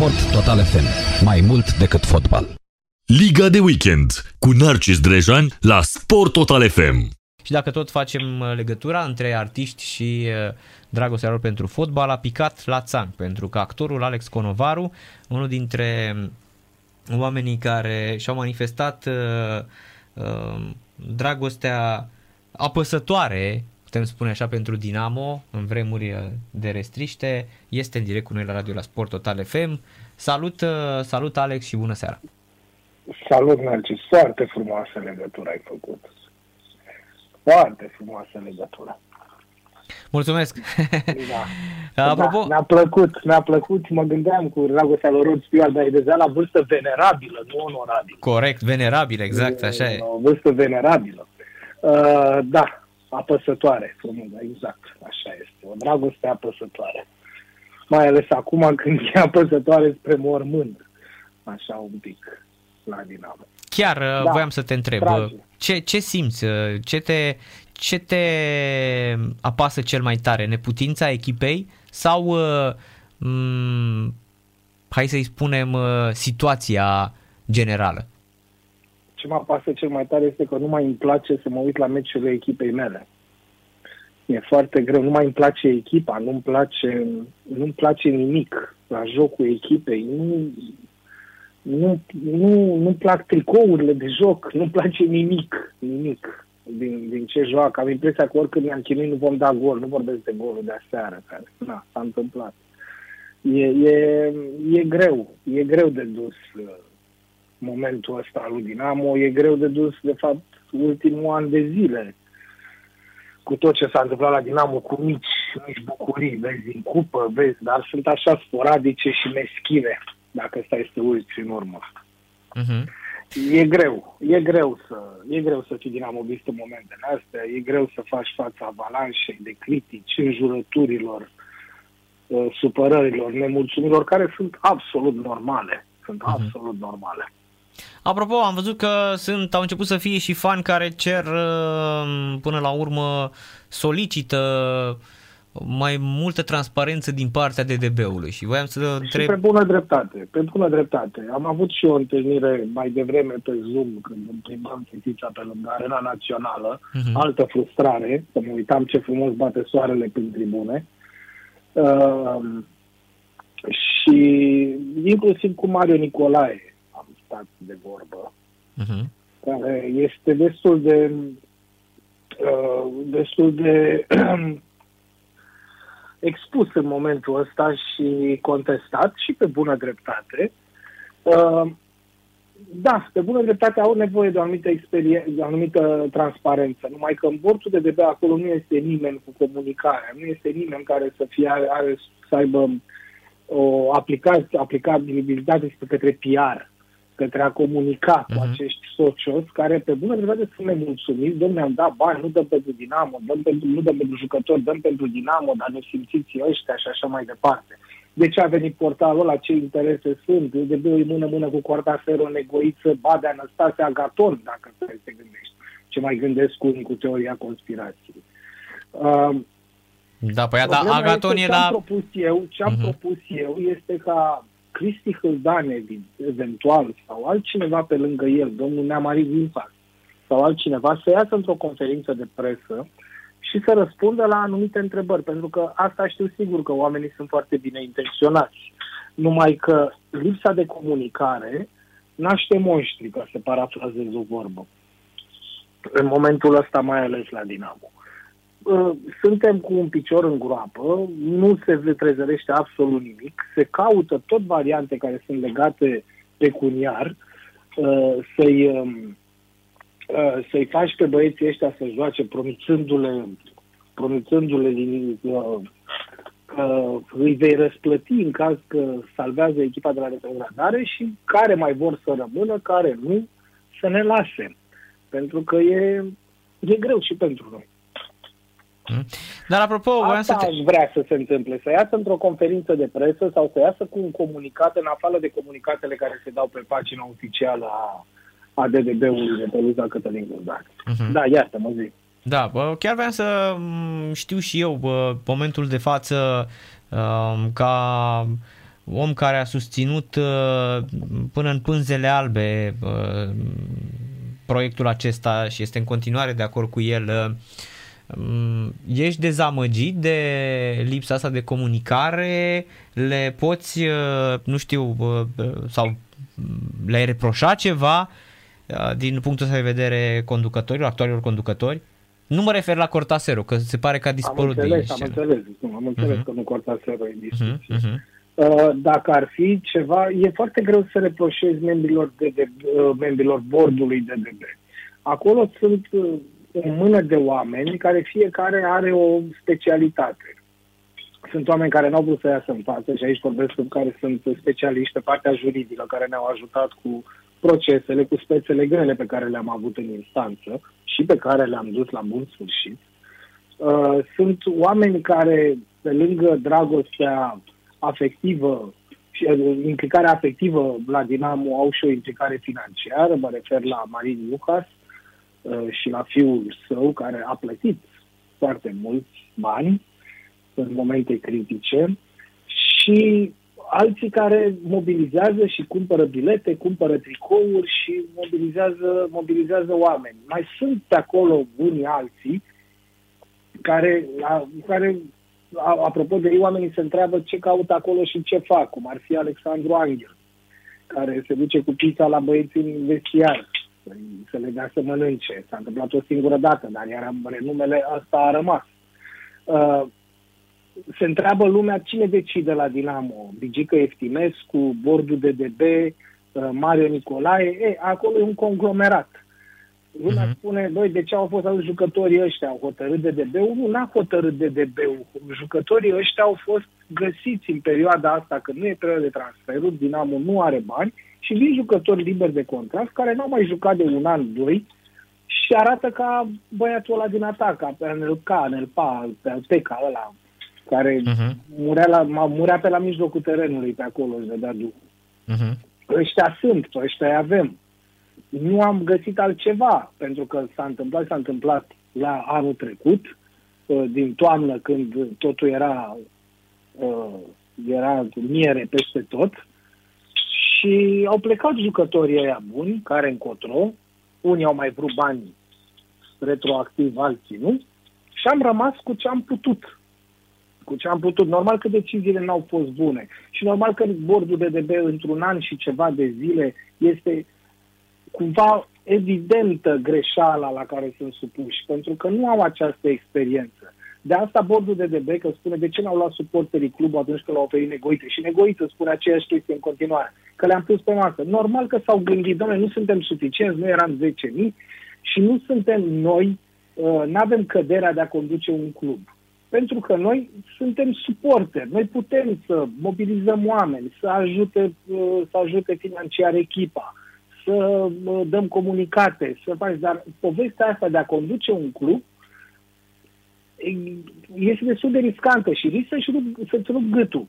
Sport Total FM. Mai mult decât fotbal. Liga de weekend cu Narcis Drejan la Sport Total FM. Și dacă tot facem uh, legătura între artiști și uh, dragostea lor pentru fotbal, a picat la țang, pentru că actorul Alex Conovaru, unul dintre um, oamenii care și-au manifestat uh, uh, dragostea apăsătoare, putem spune așa, pentru Dinamo în vremuri uh, de restriște, este în direct cu noi la radio la Sport Total FM. Salut, uh, salut Alex și bună seara! Salut, Narcis. Foarte frumoasă legătură ai făcut. Foarte frumoasă legătură. Mulțumesc! Da. Apropo... Da, mi-a plăcut, mi-a plăcut, mă gândeam cu dragostea lui Rod Stewart, dar e deja la vârstă venerabilă, nu onorabilă. Corect, venerabilă, exact, așa e. O vârstă venerabilă. Uh, da, apăsătoare, frumos, exact, așa este. O dragoste apăsătoare. Mai ales acum când e apăsătoare spre mormânt. Așa un pic la Dinamo. Chiar uh, da, voiam să te întreb, uh, ce, ce simți, uh, ce te, ce te apasă cel mai tare, neputința echipei sau, m- hai să-i spunem, situația generală? Ce mă apasă cel mai tare este că nu mai îmi place să mă uit la meciurile echipei mele. E foarte greu, nu mai îmi place echipa, nu-mi place, nu-mi place nimic la jocul echipei. Nu, nu, nu, nu plac tricourile de joc, nu place nimic, nimic din, din ce joacă. Am impresia că oricând ne-am chinuit nu vom da gol, nu vorbesc de golul de aseară, care na, s-a întâmplat. E, e, e greu, e greu de dus uh, momentul ăsta lui Dinamo, e greu de dus, de fapt, ultimul an de zile cu tot ce s-a întâmplat la Dinamo, cu mici, mici bucurii, vezi în cupă, vezi, dar sunt așa sporadice și meschine dacă stai să te uiți în urmă. Uh-huh. E greu, e greu să, e greu să fii dinamovist în momentele astea, e greu să faci fața avalanșei de critici, înjurăturilor, uh, supărărilor, nemulțumirilor, care sunt absolut normale. Sunt uh-huh. absolut normale. Apropo, am văzut că sunt, au început să fie și fani care cer uh, până la urmă solicită mai multă transparență din partea DDB-ului și voiam să întreb... Și pe bună dreptate, pe bună dreptate. Am avut și o întâlnire mai devreme pe Zoom când îmi plimbam fetița pe lângă Arena Națională, uh-huh. altă frustrare, să mă uitam ce frumos bate soarele prin tribune. Uh, și inclusiv cu Mario Nicolae am stat de vorbă, uh-huh. care este destul de uh, destul de expus în momentul ăsta și contestat și pe bună dreptate. Uh, da, pe bună dreptate au nevoie de o anumită experiență, de o anumită transparență, numai că în bordul de DB acolo nu este nimeni cu comunicare, nu este nimeni care să fie are, să aibă o aplicație, aplicabilitate către PR către a comunica uh-huh. cu mhm. acești socios care pe bună dreptate sunt nemulțumiți, domnule, am dat bani, nu dăm pentru Dinamo, dăm pentru, nu dăm pentru jucători, dăm pentru Dinamo, dar ne simțiți ăștia și așa mai departe. De ce a venit portalul ăla, ce interese sunt, de e mână-mână cu Cortafero, Negoiță, Badea, Anastasia, Agaton, dacă stai să gândești. Ce mai gândesc unii cu teoria conspirației. Uh, da, păi da, Agaton e la... Ce am propus eu, ce am uh-huh. propus eu este ca Cristi Hâldane, eventual, sau altcineva pe lângă el, domnul Neamari Zinfac, sau altcineva, să iasă într-o conferință de presă și să răspundă la anumite întrebări, pentru că asta știu sigur că oamenii sunt foarte bine intenționați. Numai că lipsa de comunicare naște monștri, ca să parafrazez o vorbă. În momentul ăsta, mai ales la Dinamo. Uh, suntem cu un picior în groapă, nu se trezărește absolut nimic, se caută tot variante care sunt legate pecuniar, uh, să-i, um, uh, să-i faci pe băieții ăștia să joace promițându-le, promițându-le din, că îi vei răsplăti în caz că salvează echipa de la retrogradare și care mai vor să rămână, care nu, să ne lase. Pentru că e, e greu și pentru noi. Hmm? Dar apropo, Asta să te... aș vrea să se întâmple, să iasă într-o conferință de presă sau să iasă cu un comunicat în afară de comunicatele care se dau pe pagina oficială a, a DDB-ului de pe Luza Cătălin Gurdac. Uh-huh. Da, iată, mă zic. Da, bă, chiar vreau să știu și eu bă, momentul de față uh, ca om care a susținut uh, până în pânzele albe uh, proiectul acesta și este în continuare de acord cu el. Uh, mm, ești dezamăgit de lipsa asta de comunicare? Le poți, nu știu, sau le-ai reproșat ceva din punctul ăsta de vedere conducătorilor, actualilor conducători? Nu mă refer la Cortasero, că se pare că a dispărut am înțeles, din Am înțeles, nu, am înțeles uh-huh. că nu Cortasero e discuție. Uh-huh, uh-huh. Uh, dacă ar fi ceva, e foarte greu să reproșezi membrilor, de, de, uh, membrilor bordului DDB. Acolo sunt uh, o mână de oameni care fiecare are o specialitate. Sunt oameni care n-au vrut să iasă în față și aici vorbesc cu care sunt specialiști pe partea juridică, care ne-au ajutat cu procesele, cu spețele grele pe care le-am avut în instanță și pe care le-am dus la bun sfârșit. Uh, sunt oameni care, pe lângă dragostea afectivă și uh, implicarea afectivă la Dinamo au și o implicare financiară, mă refer la Marin Lucas uh, și la fiul său care a plătit foarte mulți bani în momente critice și alții care mobilizează și cumpără bilete, cumpără tricouri și mobilizează, mobilizează oameni. Mai sunt pe acolo unii alții care, care apropo de ei, oamenii se întreabă ce caută acolo și ce fac, cum ar fi Alexandru Angel, care se duce cu pizza la băieți în vestiar, să le dea să mănânce. S-a întâmplat o singură dată, dar iar renumele asta a rămas. Uh, se întreabă lumea cine decide la Dinamo. Bigică Eftimescu, bordul DDB, uh, Mario Nicolae. E, acolo e un conglomerat. Lumea uh-huh. spune, băi, de ce au fost aduși jucătorii ăștia? Au hotărât de DB-ul? Nu, n-a hotărât de DB-ul. Jucătorii ăștia au fost găsiți în perioada asta, când nu e perioada de transferuri, Dinamo nu are bani și vin jucători liberi de contract care n-au mai jucat de un an, doi și arată ca băiatul ăla din atac, ca pe Anelca, Anelpa, pe Alteca ăla, care uh-huh. murea, la, murea pe la mijlocul terenului pe acolo, își dădea duhul. Uh-huh. Ăștia sunt, ăștia avem nu am găsit altceva, pentru că s-a întâmplat, s-a întâmplat la anul trecut, uh, din toamnă, când totul era, uh, era miere peste tot, și au plecat jucătorii ăia buni, care încotro, unii au mai vrut bani retroactiv, alții nu, și am rămas cu ce am putut. Cu ce am putut. Normal că deciziile n-au fost bune și normal că bordul DDB într-un an și ceva de zile este cumva evidentă greșeala la care sunt supuși, pentru că nu au această experiență. De asta bordul de DB că spune de ce n-au luat suporterii clubul atunci când l-au oferit negoite. Și negoite spune aceeași chestie în continuare, că le-am pus pe masă. Normal că s-au gândit, doamne, nu suntem suficienți, nu eram 10.000 și nu suntem noi, uh, nu avem căderea de a conduce un club. Pentru că noi suntem suporteri, noi putem să mobilizăm oameni, să ajute, uh, să ajute financiar echipa, să dăm comunicate, să faci, dar povestea asta de a conduce un club este destul de riscantă și riscă să-ți rup, să rup gâtul.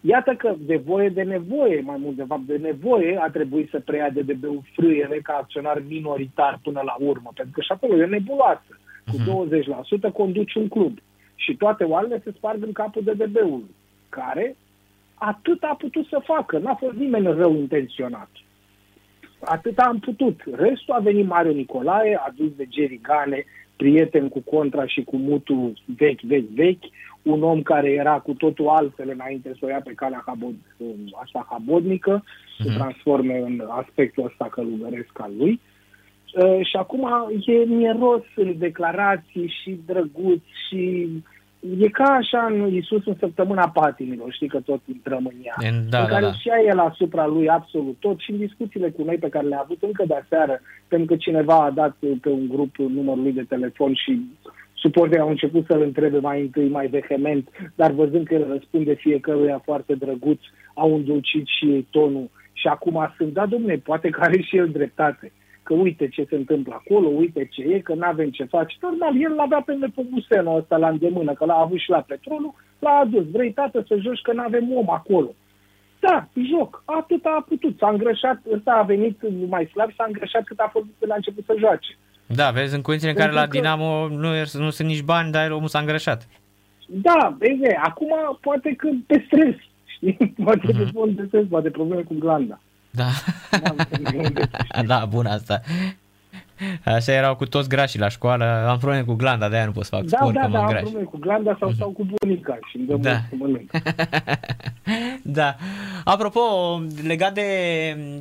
Iată că de voie de nevoie, mai mult de fapt de nevoie, a trebuit să preia de DB-ul frâiere ca acționar minoritar până la urmă, pentru că și acolo e nebuloasă. Cu 20% mhm. conduci un club și toate oalele se sparg în capul de DB-ului, care atât a putut să facă, n-a fost nimeni rău intenționat. Atât am putut. Restul a venit Mario Nicolae, adus de Jerry Gane, prieten cu Contra și cu Mutu vechi, vechi, vechi, un om care era cu totul altfel înainte să o ia pe calea habod, asta habodnică, uh-huh. se mhm. transforme în aspectul ăsta călugăresc al lui. Uh, și acum e mieros în declarații și drăguț și e ca așa în Iisus în săptămâna patimilor, știi că tot intrăm în ea, în, da, în care da, da. și el asupra lui absolut tot și în discuțiile cu noi pe care le-a avut încă de aseară, pentru că cineva a dat pe un grup numărul lui de telefon și suporterii au început să-l întrebe mai întâi, mai vehement, dar văzând că el răspunde fiecăruia foarte drăguț, au îndulcit și ei tonul. Și acum sunt, da, domne, poate că are și el dreptate că uite ce se întâmplă acolo, uite ce e, că nu avem ce face. Normal, el l-avea pe nepomusenul ăsta la îndemână, că l-a avut și la petrolul, l-a adus. Vrei, tată, să joci că nu avem om acolo. Da, joc. Atât a putut. S-a îngrășat, ăsta a venit mai slab și s-a îngrășat cât a fost când a început să joace. Da, vezi, în condițiile în care la Dinamo nu, nu sunt nici bani, dar omul s-a îngrășat. Da, vezi, acum poate că pe stres, poate Mhm. de fond de sens, poate probleme cu glanda. Da. N-am probleme de sens. da, bun asta. Așa erau cu toți grașii la școală. Am probleme cu glanda, de-aia nu pot să fac Da, sport, da, că da, mă am graș. probleme cu glanda sau stau cu bunica și îmi dă Da. da. să mănânc. da. Apropo, legat de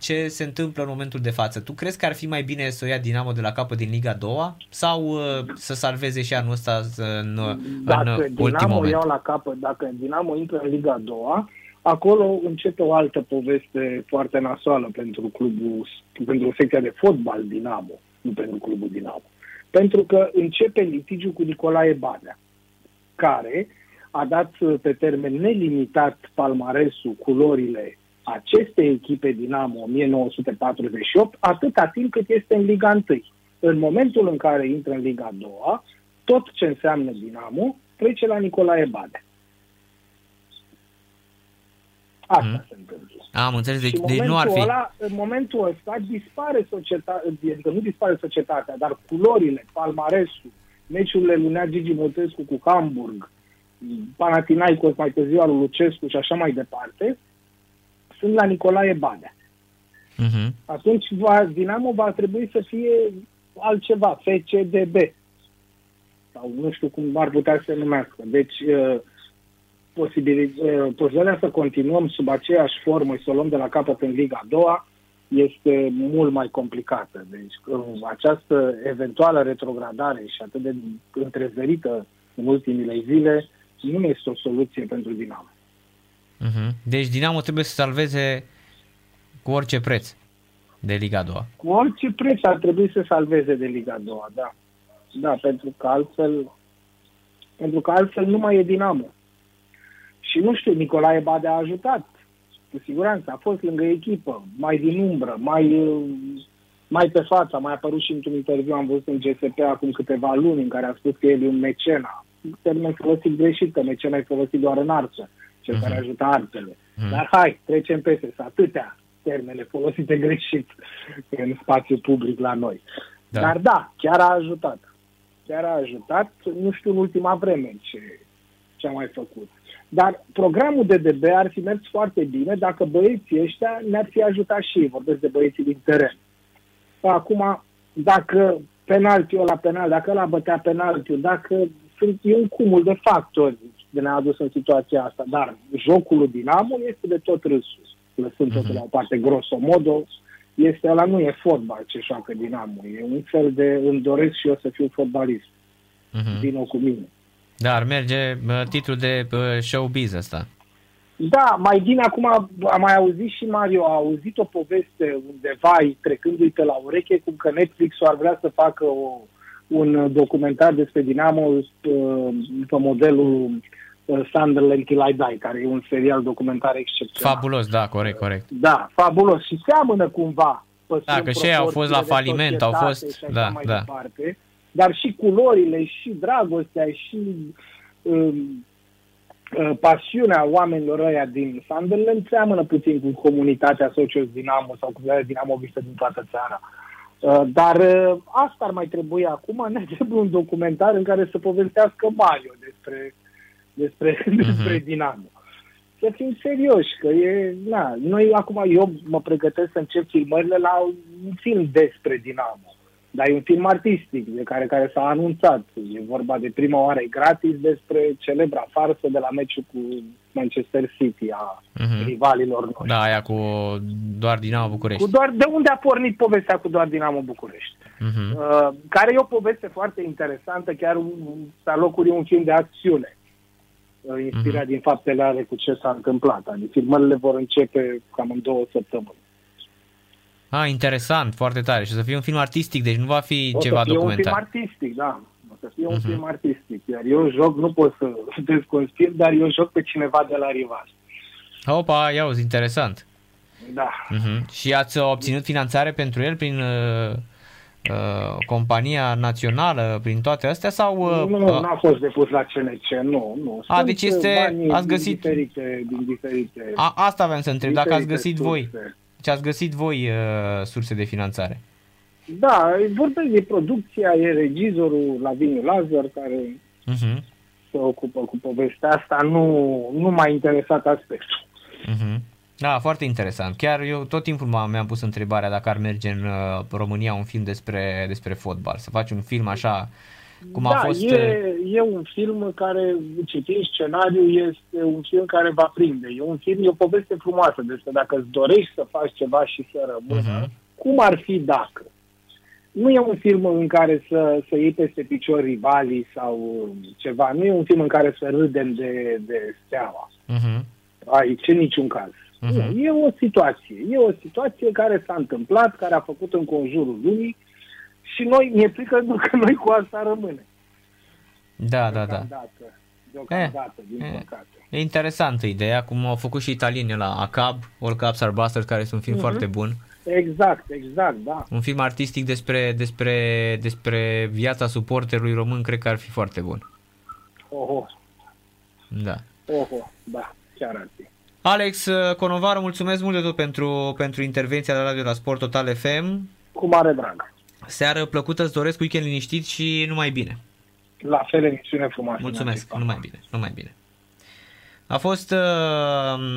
ce se întâmplă în momentul de față, tu crezi că ar fi mai bine să o ia Dinamo de la capăt din Liga 2 sau uh, să salveze și anul ăsta în, în Dacă ultimul Dinamo moment? iau la capăt, dacă Dinamo intră în Liga 2 acolo începe o altă poveste foarte nasoală pentru clubul, pentru secția de fotbal Dinamo, nu pentru clubul Dinamo. Pentru că începe litigiul cu Nicolae Badea, care a dat pe termen nelimitat palmaresul, culorile acestei echipe Dinamo 1948, atâta timp cât este în Liga 1. În momentul în care intră în Liga 2, tot ce înseamnă Dinamo trece la Nicolae Badea. Asta Mhm. se întâmplă. Am înțeles, deci, Și în deci nu ar momentul fi. Ăla, în momentul ăsta dispare societatea, adică nu dispare societatea, dar culorile, palmaresul, meciurile lui Nea Gigi Motescu cu Hamburg, Panathinaikos mai târziu al lui Lucescu și așa mai departe, sunt la Nicolae Badea. Mhm. Atunci va, Dinamo va trebui să fie altceva, FCDB. Sau nu știu cum ar putea să se numească. Deci, uh, posibili- uh, posibilitatea să continuăm sub aceeași formă și să o luăm de la capăt în Liga a doua este mult mai complicată. Deci, uh, această eventuală retrogradare și atât de întrezărită în ultimile zile nu este o soluție pentru Dinamo. Mhm. Deci Dinamo trebuie să salveze cu orice preț de Liga 2. Cu orice preț ar trebui să salveze de Liga a doua, da. Da, pentru că altfel pentru că altfel nu mai e Dinamo. Și nu știu, Nicolae Badea a ajutat. Cu siguranță, a fost lângă echipă, mai din umbră, mai, uh, mai pe față. A mai apărut și într-un interviu, am văzut în GSP acum câteva luni, în care a spus că el e un mecena. Termen folosit greșit, că mecena e folosit doar în arță, cel Mhm. care ajută arțele. Mhm. Dar hai, trecem peste, sunt atâtea termene folosite greșit în spațiu public la noi. Da. Da. Dar da, chiar a ajutat. Chiar a ajutat, nu știu în ultima vreme ce, ce a mai făcut. Dar programul de DB ar fi mers foarte bine dacă băieții ăștia ne-ar fi ajutat și ei, vorbesc de băieții din teren. Acum, dacă penaltiul la penal, dacă ăla bătea penaltiul, dacă sunt e un cumul de factori de ne-a adus în situația asta, dar jocul lui Dinamo este de tot râsul. Lăsând totul la o parte grosomodo, este ăla nu e fotbal ce joacă Dinamo, e un fel de îmi doresc și eu să fiu fotbalist. Mhm. Vino cu mine. Da, ar merge bă, titlul de bă, showbiz ăsta. Da, mai bine acum am mai auzit și Mario, a auzit o poveste undeva trecându-i pe la ureche, cum că Netflix ar vrea să facă o, un documentar despre Dinamo uh, pe modelul uh, Sunderland Till I Die, care e un serial documentar excepțional. Fabulos, da, corect, corect. Da, fabulos. Și seamănă cumva. păstrând Da, că și ei au fost la proporțiile de faliment, au societate fost- și așa da, mai da. Departe. Dar și culorile, și dragostea, și um, uh, pasiunea oamenilor ăia din Sunderland seamănă puțin cu comunitatea Socios Dinamo sau cu Dinamo vistă din toată țara. Uh, Dar uh, asta ar mai trebui acum, ne trebuie un documentar în care să povestească Mario despre, despre, despre Dinamo. Să fim serioși, că e, na, noi acum, eu mă pregătesc să încep filmările la un film despre Dinamo, dar e un film artistic, de care, care s-a anunțat, e vorba de prima oară, e gratis despre celebra farsă de la meciul cu Manchester City a Mhm. rivalilor noștri. Da, aia cu doar Dinamo București. Cu doar, de unde a pornit povestea cu doar Dinamo București? Mhm. Uh, care e o poveste foarte interesantă, chiar un, pe locuri un film de acțiune, uh, inspirat din faptele ale cu ce s-a întâmplat. Adică filmările vor începe cam în două săptămâni. Ah, interesant, foarte tare. Și o să fie un film artistic, deci nu va fi O ceva să fie documentar. un film artistic, da. O să fie un Mhm. film artistic. Iar eu joc, nu pot să desconspir, dar eu joc pe cineva de la rival. Opa, ia uzi, interesant. Da. Mhm. Și ați obținut finanțare pentru el prin uh, uh, compania națională, prin toate astea sau... Uh, nu, nu uh, a fost depus la CNC, nu, nu. A, Sunt deci este- banii ați din găsit- Diferite, din diferite, a, asta aveam să întreb, dacă ați diferite găsit voi, surse. ce ați găsit voi uh, surse de finanțare. Da, vorbesc de producția, e regizorul Laviniu Lazar care Mhm. se ocupă cu povestea asta, nu, nu m-a interesat aspectul. Uh-huh. Da, foarte interesant. Chiar eu tot timpul m-am, mi-am pus întrebarea dacă ar merge în uh, România un film despre, despre fotbal. Să faci un film așa cum da, a fost... E, e un film care, citind scenariu, este un film care va prinde. E un film, e o poveste frumoasă despre dacă îți dorești să faci ceva și să rămână, uh-huh. cum ar fi dacă. Nu e un film în care să, să iei peste picior rivalii sau ceva. Nu e un film în care să râdem de, de steaua. Uh-huh. Aici, în niciun caz. Uh-huh. Nu, e o situație. E o situație care s-a întâmplat, care a făcut în conjurul lumii și noi, mi-e frică că noi cu asta rămâne. Da, da, da. Deocamdată, e, din e, păcate. E interesantă ideea, cum au făcut și italienii la ACAB, All Caps Are Busters, care este un film uh-huh. foarte bun. Exact, exact, da. Un film artistic despre, despre, despre viața suporterului român, cred că ar fi foarte bun. Oho. Da. Oho, da, chiar ar fi. Alex Conovaru, mulțumesc mult de tot pentru, pentru intervenția de la Radio la Sport Total FM. Cu mare drag. Seară plăcută, îți doresc weekend liniștit și numai bine. La fel, emisiune frumoasă. Mulțumesc, numai bine, numai bine. A fost uh,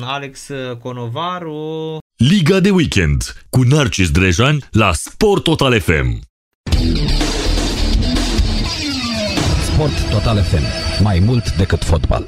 Alex Conovaru. Liga de weekend cu Narcis Drejan la Sport Total FM. Sport Total FM. Mai mult decât fotbal.